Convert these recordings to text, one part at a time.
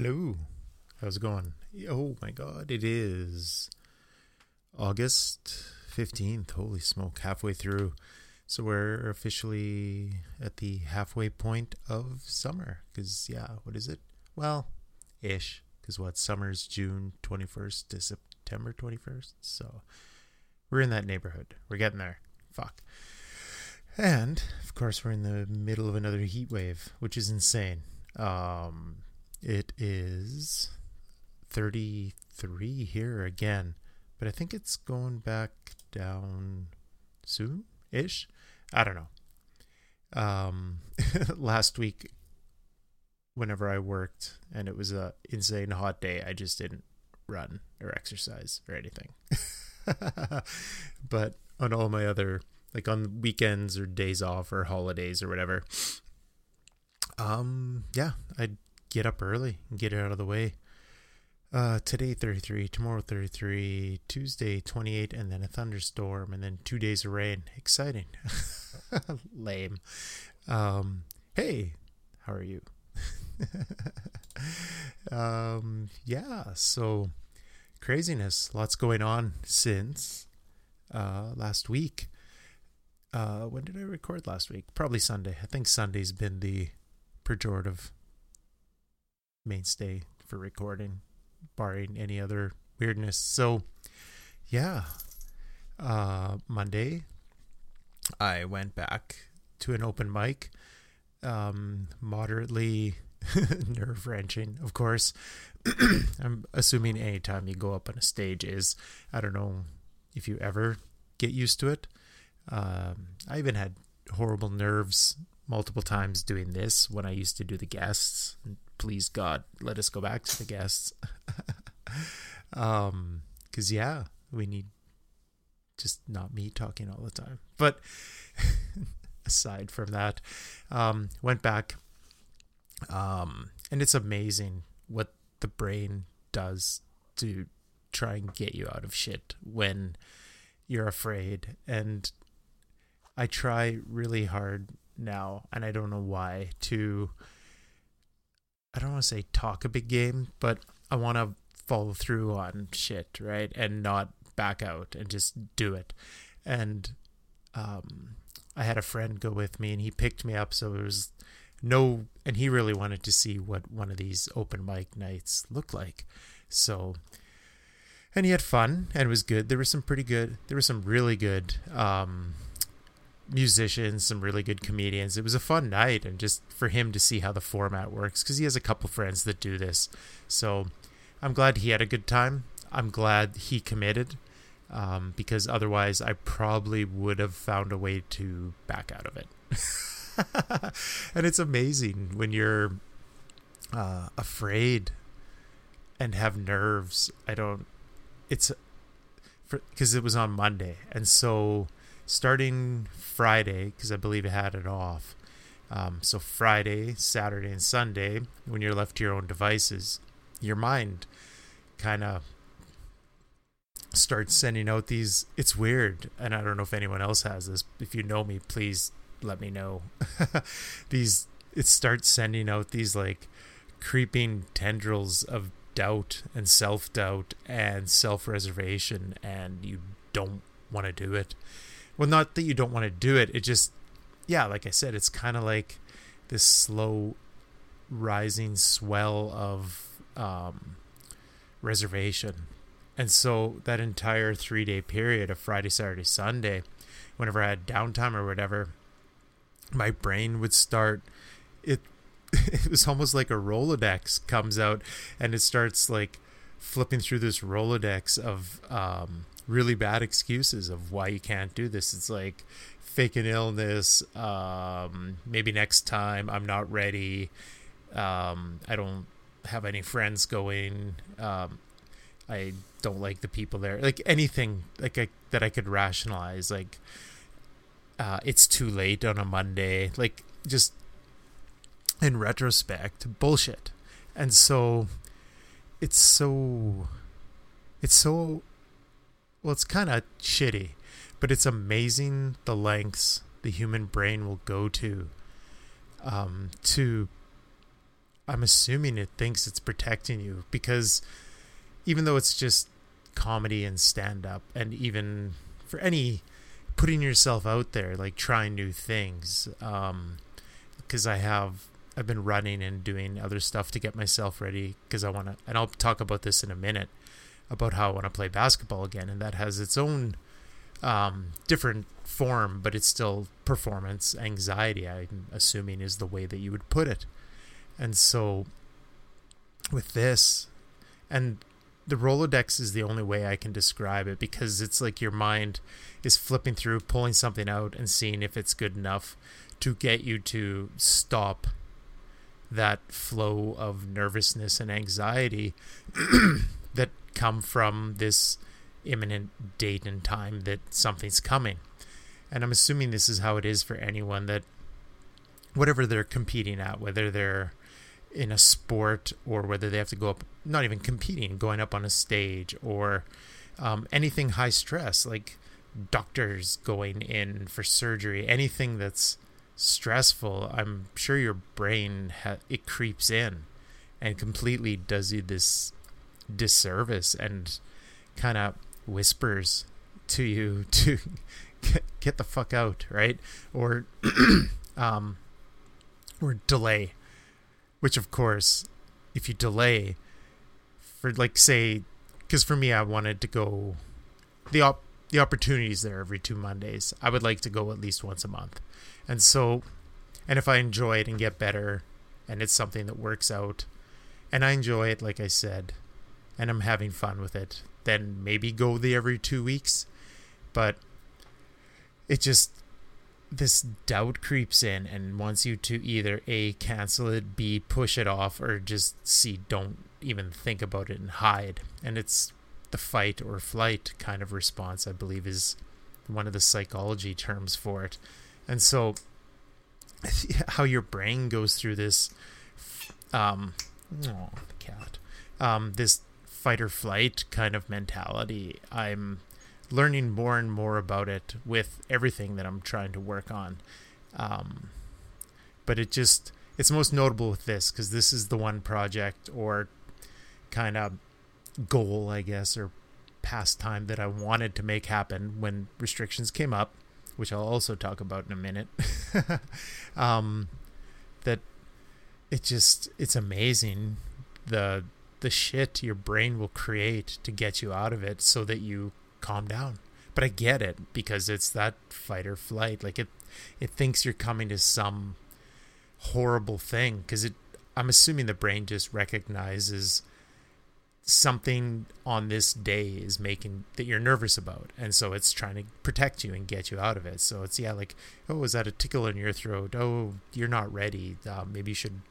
Hello. How's it going? Oh my god, it is August 15th. Holy smoke, halfway through. So we're officially at the halfway point of summer. Because, yeah, what is it? Well, ish. Because what? Summer's June 21st to September 21st. So we're in that neighborhood. We're getting there. Fuck. And, of course, we're in the middle of another heat wave, which is insane. Um, it is 33 here again, but I think it's going back down soon ish. I don't know. Um, last week, whenever I worked and it was a insane hot day, I just didn't run or exercise or anything. but on all my other, like on weekends or days off or holidays or whatever, um, yeah, I get up early and get it out of the way. Uh, today 33, tomorrow 33, Tuesday 28, and then a thunderstorm, and then two days of rain. Exciting. Lame. Um, hey, how are you? um, yeah, so craziness. Lots going on since uh, last week. Uh, when did I record last week? Probably Sunday. I think Sunday's been the pejorative mainstay for recording, barring any other weirdness. So, yeah, uh, Monday, I went back to an open mic. Um, moderately nerve wrenching, of course. I'm assuming anytime you go up on a stage is, I don't know if you ever get used to it. Um, I even had horrible nerves multiple times doing this when I used to do the guests please God, let us go back to the guests. um, cause yeah, we need just not me talking all the time. But aside from that, um, went back, um, and it's amazing what the brain does to try and get you out of shit when you're afraid. And I try really hard now, and I don't know why, to I don't want to say talk a big game, but I want to follow through on shit, right? And not back out and just do it. And um, I had a friend go with me and he picked me up. So it was no, and he really wanted to see what one of these open mic nights looked like. So, and he had fun and it was good. There was some pretty good, there were some really good um, musicians, some really good comedians. It was a fun night, and just for him to see how the format works, because he has a couple friends that do this. So I'm glad he had a good time. I'm glad he committed, um, because otherwise I probably would have found a way to back out of it. and it's amazing when you're uh, afraid and have nerves. I don't. It's because it was on Monday, and so starting Friday, because I believe it had it off. Um, so Friday, Saturday, and Sunday, when you're left to your own devices, your mind kind of starts sending out these. It's weird, and I don't know if anyone else has this. If you know me, please let me know. these it starts sending out these like creeping tendrils of doubt and self doubt and self reservation, and you don't want to do it well not that you don't want to do it it just yeah like i said it's kind of like this slow rising swell of um, reservation. And so that entire three day period of friday saturday sunday whenever i had downtime or whatever my brain would start it it was almost like a rolodex comes out and it starts like flipping through this rolodex of um, really bad excuses of why you can't do this. It's like fake an illness. Um, maybe next time I'm not ready. Um, I don't have any friends going. Um, I don't like the people there. Like anything like I, that I could rationalize. Like uh, it's too late on a Monday. Like just in retrospect, bullshit. And so it's so it's so well, it's kind of shitty, but it's amazing the lengths the human brain will go to um, to I'm assuming it thinks it's protecting you because even though it's just comedy and stand up, and even for any putting yourself out there, like trying new things, because um, I have I've been running and doing other stuff to get myself ready because I want to, and I'll talk about this in a minute about how I want to play basketball again, and that has its own um, different form, but it's still performance anxiety. I'm assuming is the way that you would put it, and so with this, and the Rolodex is the only way I can describe it because it's like your mind is flipping through, pulling something out, and seeing if it's good enough to get you to stop that flow of nervousness and anxiety come from this imminent date and time that something's coming. And I'm assuming this is how it is for anyone that whatever they're competing at, whether they're in a sport or whether they have to go up, not even competing, going up on a stage or um, anything high stress, like doctors going in for surgery, anything that's stressful, I'm sure your brain ha- it creeps in and completely does you this disservice and kind of whispers to you to get, get the fuck out, right? Or um or delay. Which of course, if you delay for like say cuz for me I wanted to go the op- the opportunities there every two Mondays. I would like to go at least once a month. And so, and if I enjoy it and get better, and it's something that works out, and I enjoy it, like I said, and I'm having fun with it, then maybe go the every two weeks. But it just, this doubt creeps in and wants you to either A, cancel it, B, push it off, or just C, don't even think about it and hide. And it's the fight or flight kind of response, I believe, is one of the psychology terms for it. And so, how your brain goes through this, um, oh, the cat, um, this fight or flight kind of mentality, I'm learning more and more about it with everything that I'm trying to work on. Um, but it just, it's most notable with this because this is the one project or kind of goal, I guess, or pastime that I wanted to make happen when restrictions came up which I'll also talk about in a minute. um, that it just it's amazing the the shit your brain will create to get you out of it so that you calm down. But I get it because it's that fight or flight. Like it it thinks you're coming to some horrible thing because it I'm assuming the brain just recognizes something on this day is making that you're nervous about and so it's trying to protect you and get you out of it so it's yeah like oh is that a tickle in your throat oh you're not ready uh, maybe you should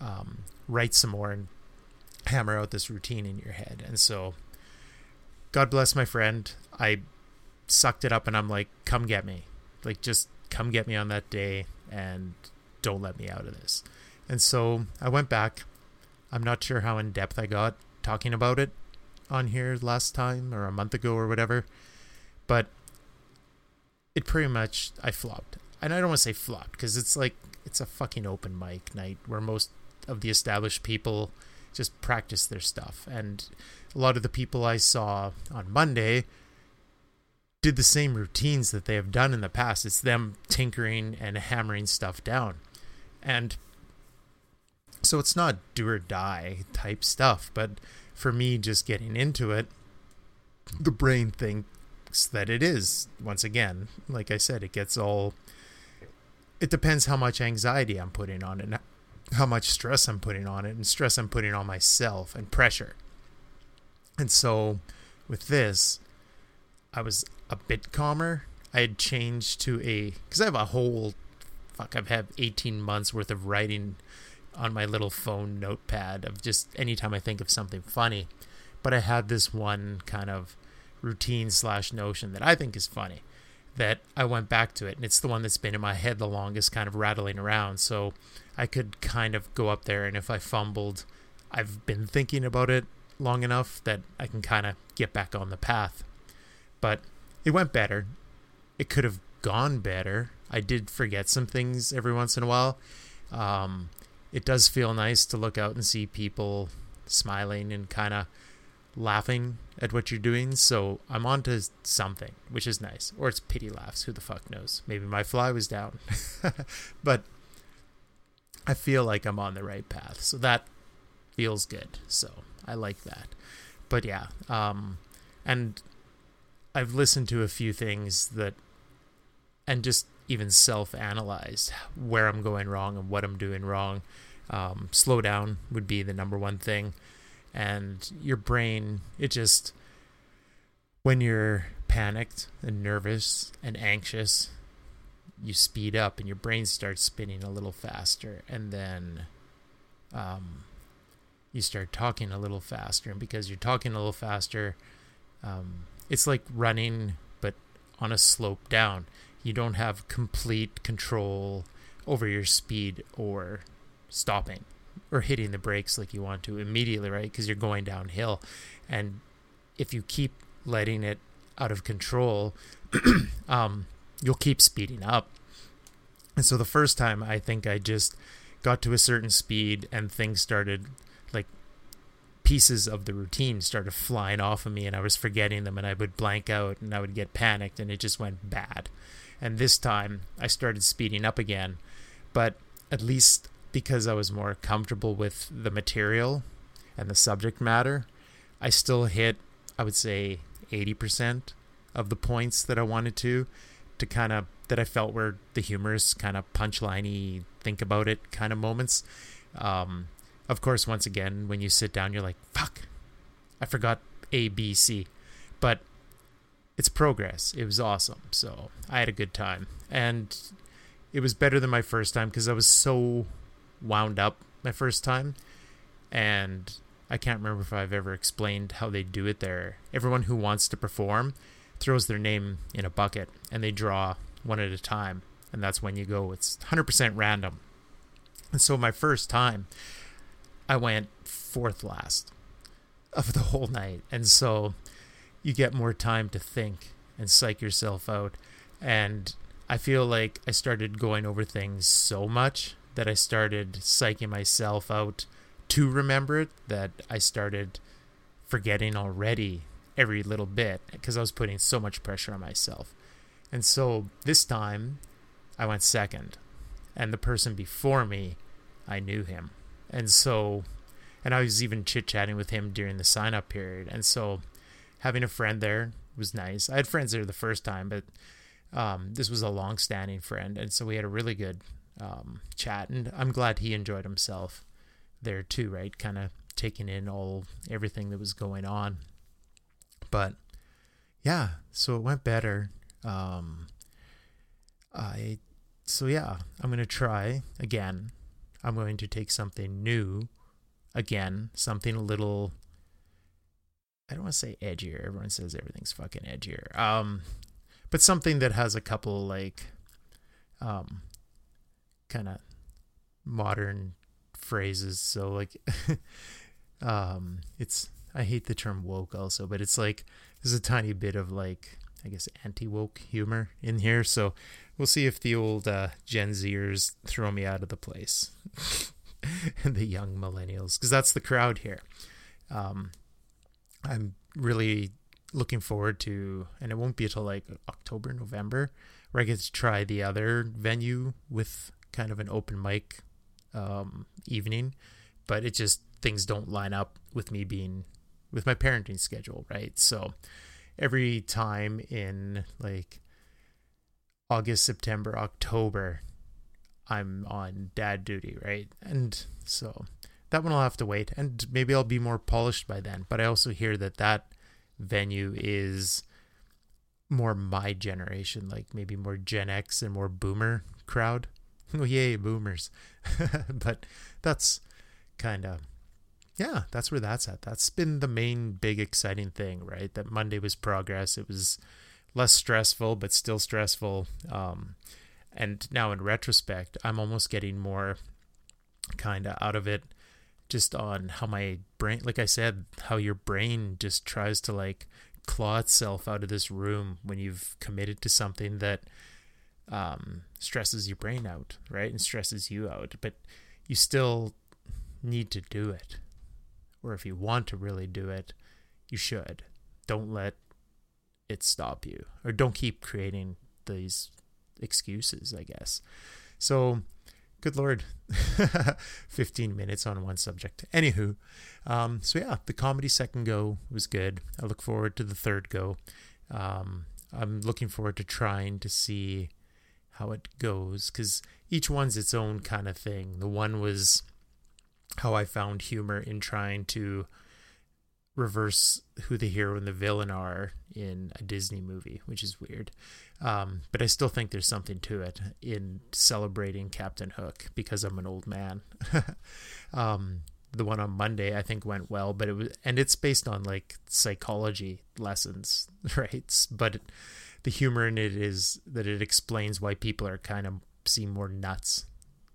um, write some more and hammer out this routine in your head and so god bless my friend i sucked it up and i'm like come get me like just come get me on that day and don't let me out of this and so i went back i'm not sure how in depth i got talking about it on here last time or a month ago or whatever. But it pretty much I flopped. And I don't want to say flopped because it's like it's a fucking open mic night where most of the established people just practice their stuff. And a lot of the people I saw on Monday did the same routines that they have done in the past. It's them tinkering and hammering stuff down. And so it's not do or die type stuff, but for me, just getting into it, the brain thinks that it is. Once again, like I said, it gets all. It depends how much anxiety I'm putting on it, how much stress I'm putting on it, and stress I'm putting on myself, and pressure. And so, with this, I was a bit calmer. I had changed to a because I have a whole fuck. I've had 18 months worth of writing on my little phone notepad of just anytime I think of something funny. But I had this one kind of routine slash notion that I think is funny that I went back to it. And it's the one that's been in my head the longest, kind of rattling around. So I could kind of go up there. And if I fumbled, I've been thinking about it long enough that I can kind of get back on the path. But it went better. It could have gone better. I did forget some things every once in a while. Um, it does feel nice to look out and see people smiling and kind of laughing at what you're doing. So I'm on to something, which is nice. Or it's pity laughs. Who the fuck knows? Maybe my fly was down. but I feel like I'm on the right path. So that feels good. So I like that. But yeah, um, and I've listened to a few things that, and just even self analyzed where I'm going wrong and what I'm doing wrong. Um, slow down would be the number one thing. And your brain, it just, when you're panicked and nervous and anxious, you speed up and your brain starts spinning a little faster. And then um, you start talking a little faster. And because you're talking a little faster, um, it's like running, but on a slope down you don't have complete control over your speed or stopping or hitting the brakes like you want to immediately, right? Because you're going downhill. And if you keep letting it out of control, um, you'll keep speeding up. And so the first time, I think I just got to a certain speed and things started like pieces of the routine started flying off of me and I was forgetting them and I would blank out and I would get panicked and it just went bad. And this time I started speeding up again, but at least because I was more comfortable with the material and the subject matter, I still hit, I would say, 80% of the points that I wanted to, to kind of, that I felt were the humorous, kind of punchliney, think about it kind of moments. Um, of course, once again, when you sit down, you're like, fuck, I forgot A, B, C. But it's progress. It was awesome. So I had a good time. And it was better than my first time because I was so wound up my first time. And I can't remember if I've ever explained how they do it there. Everyone who wants to perform throws their name in a bucket and they draw one at a time. And that's when you go. It's 100% random. And so my first time, I went fourth last of the whole night. And so you get more time to think and psych yourself out. And I feel like I started going over things so much that I started psyching myself out to remember it that I started forgetting already every little bit because I was putting so much pressure on myself. And so this time I went second. And the person before me, I knew him. And so, and I was even chit chatting with him during the sign up period. And so having a friend there was nice. I had friends there the first time, but um, this was a long standing friend. And so we had a really good um, chat. And I'm glad he enjoyed himself there too, right? Kind of taking in all everything that was going on. But yeah, so it went better. Um, I so yeah, I'm gonna try again. I'm going to take something new again, something a little I don't want to say edgier. Everyone says everything's fucking edgier. Um, but something that has a couple like, um, kind of modern phrases. So like, um, it's I hate the term woke also, but it's like there's a tiny bit of like I guess anti woke humor in here. So we'll see if the old uh, Gen Zers throw me out of the place, and the young millennials, because that's the crowd here. Um, I'm really looking forward to, and it won't be until like October, November, where I get to try the other venue with kind of an open mic um, evening. But it just things don't line up with me being with my parenting schedule, right? So every time in like August, September, October, I'm on dad duty, right? And so that one I'll have to wait, and maybe I'll be more polished by then. But I also hear that that venue is more my generation, like maybe more Gen X and more Boomer crowd. oh yay, Boomers! but that's kind of yeah, that's where that's at. That's been the main big exciting thing, right? That Monday was progress. It was less stressful, but still stressful. Um, and now in retrospect, I'm almost getting more kind of out of it just on how my brain like i said how your brain just tries to like claw itself out of this room when you've committed to something that um, stresses your brain out right and stresses you out but you still need to do it. Or if you want to really do it, you should. Don't let it stop you. Or don't keep creating these excuses, I guess. So, good lord, 15 minutes on one subject. Anywho, um, so yeah, the comedy second go was good. I look forward to the third go. Um, I'm looking forward to trying to see how it goes because each one's its own kind of thing. The one was how I found humor in trying to reverse who the hero and the villain are in a Disney movie, which is weird. Um, but I still think there's something to it in celebrating Captain Hook because I'm an old man. um, the one on Monday I think went well, but it was and it's based on like psychology lessons, right? But the humor in it is that it explains why people are kind of seem more nuts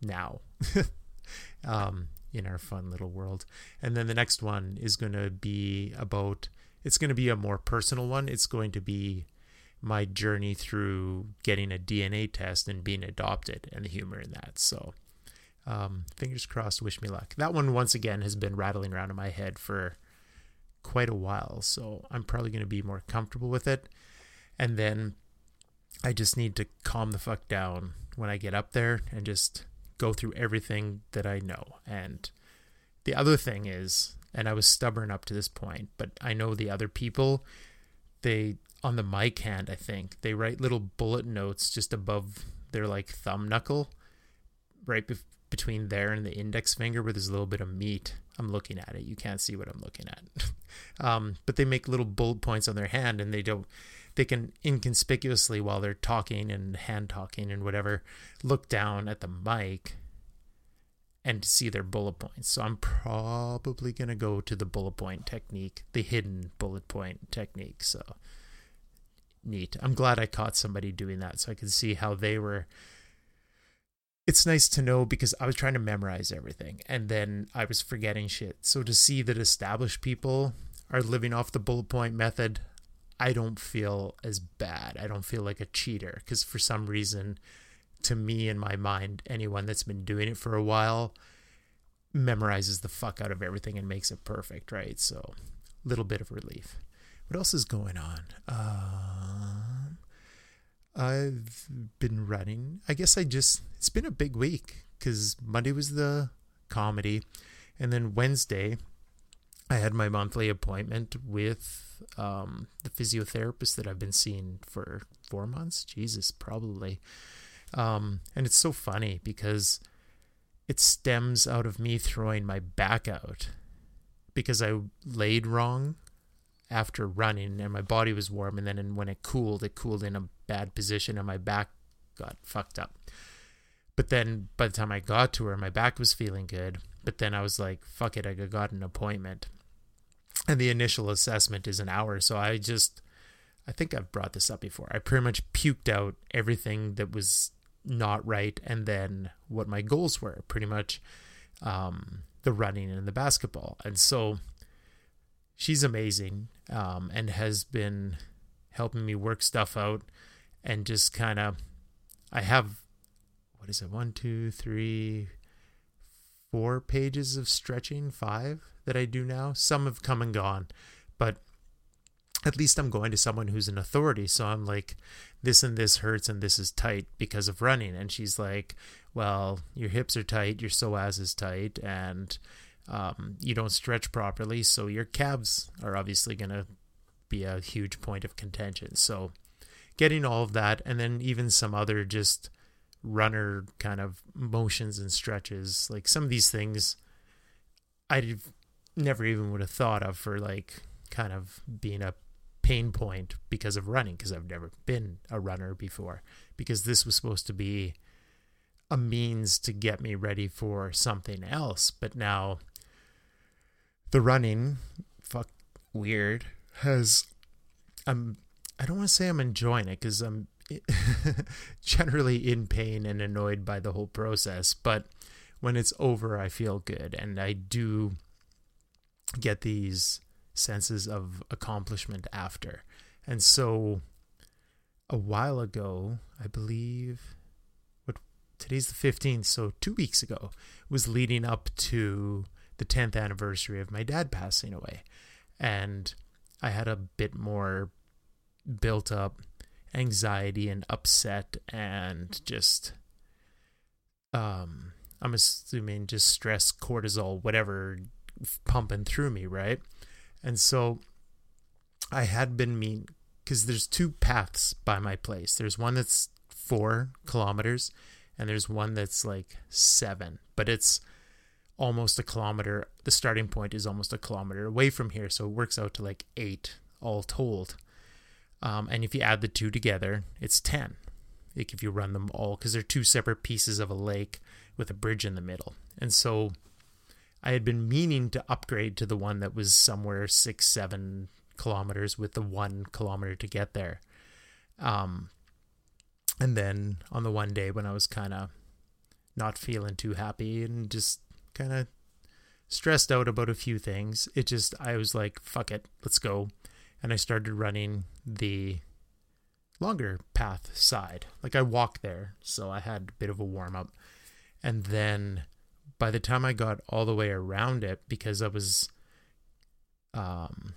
now. um, in our fun little world. And then the next one is going to be about it's going to be a more personal one. It's going to be my journey through getting a DNA test and being adopted and the humor in that. So, um, fingers crossed, wish me luck. That one, once again, has been rattling around in my head for quite a while. So, I'm probably going to be more comfortable with it. And then I just need to calm the fuck down when I get up there and just go through everything that I know. And the other thing is, and I was stubborn up to this point, but I know the other people, they, on the mic hand, I think, they write little bullet notes just above their like thumb knuckle, right be- between there and the index finger where there's a little bit of meat. I'm looking at it. You can't see what I'm looking at. um, but they make little bullet points on their hand and they don't, they can inconspicuously while they're talking and hand talking and whatever look down at the mic and see their bullet points. So I'm probably going to go to the bullet point technique, the hidden bullet point technique. So neat. I'm glad I caught somebody doing that so I could see how they were it's nice to know because I was trying to memorize everything and then I was forgetting shit. So to see that established people are living off the bullet point method, I don't feel as bad. I don't feel like a cheater because for some reason, to me in my mind, anyone that's been doing it for a while memorizes the fuck out of everything and makes it perfect, right? So, little bit of relief. What else is going on? Um, I've been running. I guess I just it's been a big week because Monday was the comedy, and then Wednesday I had my monthly appointment with um, the physiotherapist that I've been seeing for four months. Jesus, probably. Um, and it's so funny because it stems out of me throwing my back out because I laid wrong after running and my body was warm. And then when it cooled, it cooled in a bad position and my back got fucked up. But then by the time I got to her, my back was feeling good. But then I was like, fuck it, I got an appointment and the initial assessment is an hour. So I just, I think I've brought this up before. I pretty much puked out everything that was not right, and then what my goals were. Pretty much um, the running and the basketball, and so she's amazing um, and has been helping me work stuff out and just kind of. I have what is it? One, two, three, four pages of stretching, five that I do now. Some have come and gone, but at least I'm going to someone who's an authority. So I'm like, this and this hurts and this is tight because of running. And she's like, well, your hips are tight, your psoas is tight, and um, you don't stretch properly. So your calves are obviously going to be a huge point of contention. So getting all of that, and then even some other just runner kind of motions and stretches, like some of these things I've never even would have thought of for like kind of being a pain point because of running because I've never been a runner before because this was supposed to be a means to get me ready for something else but now the running fuck weird has I'm I don't want to say I'm enjoying it cuz I'm generally in pain and annoyed by the whole process but when it's over I feel good and I do get these senses of accomplishment after. And so a while ago, I believe what today's the 15th, so two weeks ago was leading up to the 10th anniversary of my dad passing away. And I had a bit more built up anxiety and upset and just um I'm assuming just stress, cortisol, whatever pumping through me, right? And so I had been mean because there's two paths by my place. There's one that's four kilometers, and there's one that's like seven, but it's almost a kilometer. The starting point is almost a kilometer away from here, so it works out to like eight all told. Um, and if you add the two together, it's 10. Like if you run them all, because they're two separate pieces of a lake with a bridge in the middle. And so I had been meaning to upgrade to the one that was somewhere six, seven kilometers with the one kilometer to get there. Um, and then on the one day when I was kind of not feeling too happy and just kind of stressed out about a few things, it just, I was like, fuck it, let's go. And I started running the longer path side. Like I walked there, so I had a bit of a warm up. And then by the time I got all the way around it, because I was, um,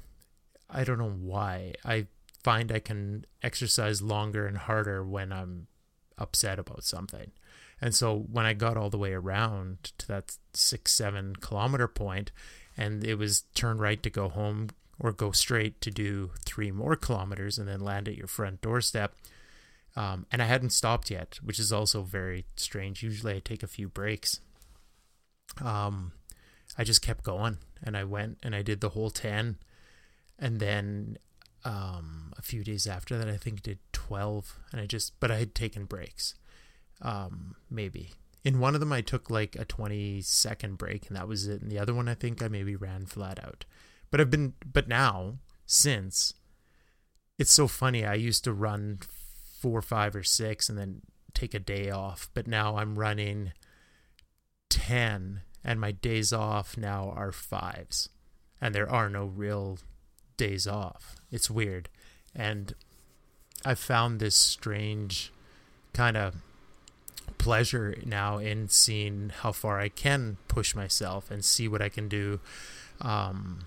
I don't know why, I find I can exercise longer and harder when I'm upset about something. And so when I got all the way around to that six, seven kilometer point, and it was turn right to go home or go straight to do three more kilometers and then land at your front doorstep. Um, and I hadn't stopped yet, which is also very strange. Usually I take a few breaks. Um, I just kept going and I went and I did the whole 10. And then um, a few days after that, I think did 12. And I just, but I had taken breaks. Um, maybe. In one of them, I took like a 20 second break and that was it. And the other one, I think I maybe ran flat out. But I've been, but now, since, it's so funny. I used to run four, five, or six and then take a day off. But now I'm running 10 and my days off now are fives. And there are no real days off. It's weird. And I've found this strange kind of pleasure now in seeing how far I can push myself and see what I can do. Um,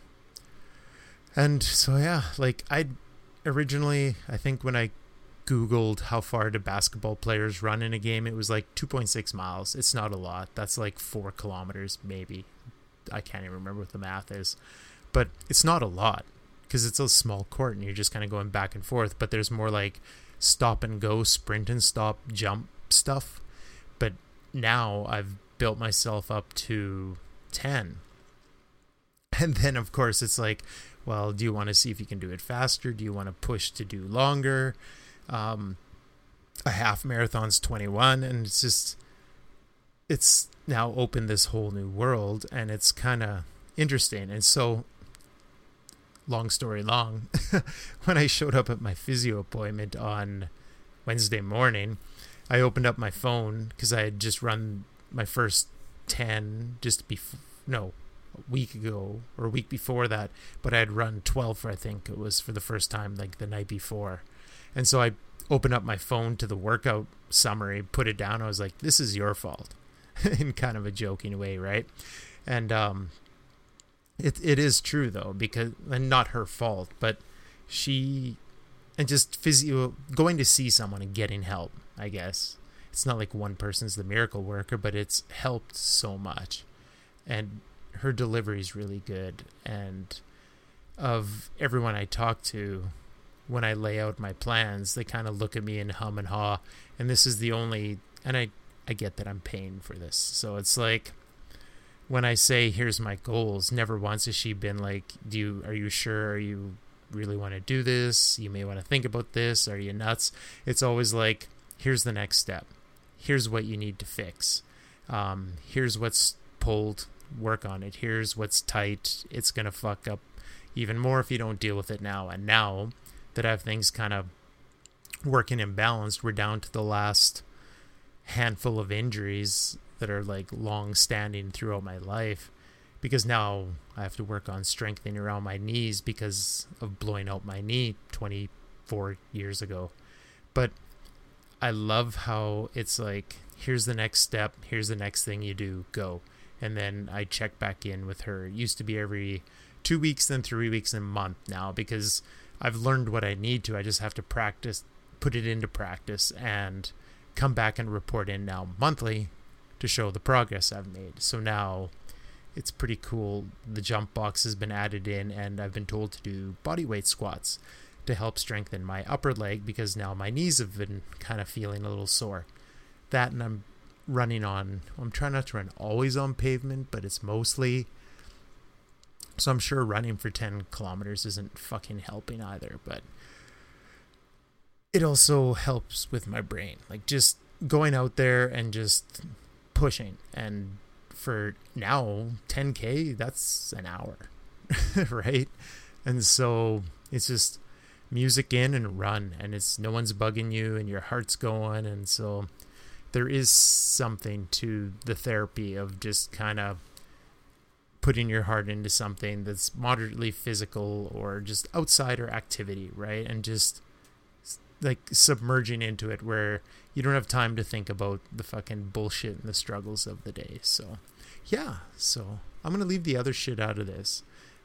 and so, yeah, like I originally, I think when I Googled how far do basketball players run in a game, it was like 2.6 miles. It's not a lot. That's like four kilometers, maybe. I can't even remember what the math is. But it's not a lot because it's a small court and you're just kind of going back and forth. But there's more like stop and go, sprint and stop, jump stuff. But now I've built myself up to 10. And then, of course, it's like, well, do you want to see if you can do it faster? Do you want to push to do longer? Um, a half marathon's 21, and it's just, it's now opened this whole new world, and it's kind of interesting. And so, long story long, when I showed up at my physio appointment on Wednesday morning, I opened up my phone because I had just run my first 10 just before, no, week ago or a week before that, but I had run 12 for, I think it was for the first time, like the night before. And so I opened up my phone to the workout summary, put it down. I was like, this is your fault in kind of a joking way, right? And, um, it, it is true though, because, and not her fault, but she, and just physio, going to see someone and getting help, I guess. It's not like one person's the miracle worker, but it's helped so much. And her delivery is really good. And of everyone I talk to, when I lay out my plans, they kind of look at me and hum and haw. And this is the only, and I, I get that I'm paying for this. So it's like when I say, here's my goals, never once has she been like, do you, are you sure? Are you really want to do this? You may want to think about this. Are you nuts? It's always like, here's the next step. Here's what you need to fix. Um, here's what's pulled work on it. Here's what's tight. It's going to fuck up even more if you don't deal with it now. And now that I have things kind of working imbalanced, we're down to the last handful of injuries that are like long standing throughout my life because now I have to work on strengthening around my knees because of blowing out my knee 24 years ago. But I love how it's like here's the next step, here's the next thing you do, go. And then I check back in with her. It used to be every two weeks, then three weeks, and a month now because I've learned what I need to. I just have to practice, put it into practice, and come back and report in now monthly to show the progress I've made. So now it's pretty cool. The jump box has been added in, and I've been told to do body weight squats to help strengthen my upper leg because now my knees have been kind of feeling a little sore. That, and I'm running on, I'm trying not to run always on pavement, but it's mostly. So I'm sure running for 10 kilometers isn't fucking helping either, but it also helps with my brain. Like just going out there and just pushing and for now 10k that's an hour right and so it's just music in and run and it's no one's bugging you and your heart's going and so there is something to the therapy of just kind of putting your heart into something that's moderately physical or just outsider activity right and just like submerging into it where you don't have time to think about the fucking bullshit and the struggles of the day. So, yeah. So I'm gonna leave the other shit out of this.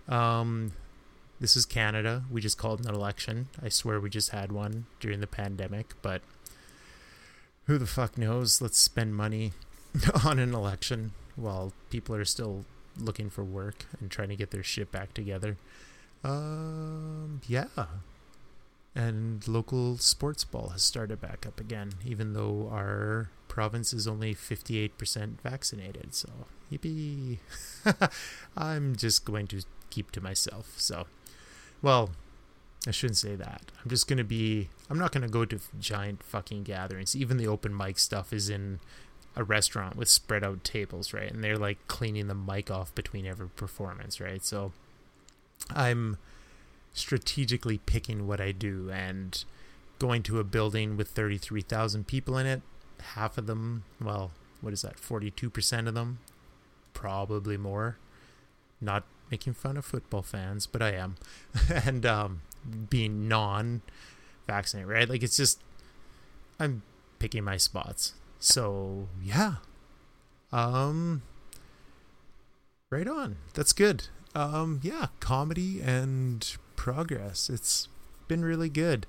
Um, this is Canada. We just called an election. I swear we just had one during the pandemic, but who the fuck knows? Let's spend money on an election while people are still looking for work and trying to get their shit back together. Um, yeah, and local sports ball has started back up again, even though our province is only 58% vaccinated. So, yippee. I'm just going to keep to myself. So, well, I shouldn't say that. I'm just to be, I'm not to go to giant fucking gatherings. Even the open mic stuff is in a restaurant with spread out tables, right? And they're like cleaning the mic off between every performance, right? So, I'm strategically picking what I do and going to a building with 33,000 people in it, half of them, well, what is that, 42% of them, probably more. Not making fun of football fans, but I am. and um, being non vaccinated, right? Like it's just, I'm picking my spots. So, yeah. Um, right on. That's good. Um, yeah, comedy and progress. It's been really good.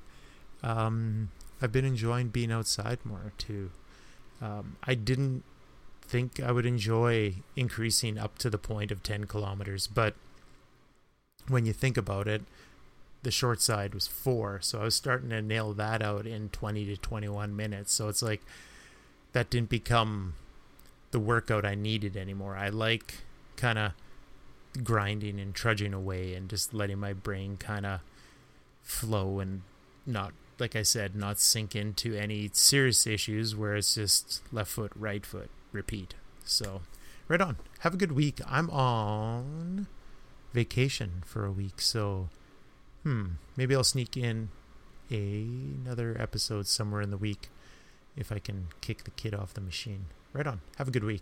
Um, I've been enjoying being outside more too. Um, I didn't think I would enjoy increasing up to the point of 10 kilometers, but when you think about it, the short side was four. So I was starting to nail that out in 20 to 21 minutes. So it's like that didn't become the workout I needed anymore. I like kind of grinding and trudging away and just letting my brain kind of flow and not like I said, not sink into any serious issues where it's just left foot, right foot, repeat. So, right on. Have a good week. I'm on vacation for a week, so hmm, maybe I'll sneak in a, another episode somewhere in the week if I can kick the kid off the machine. Right on. Have a good week.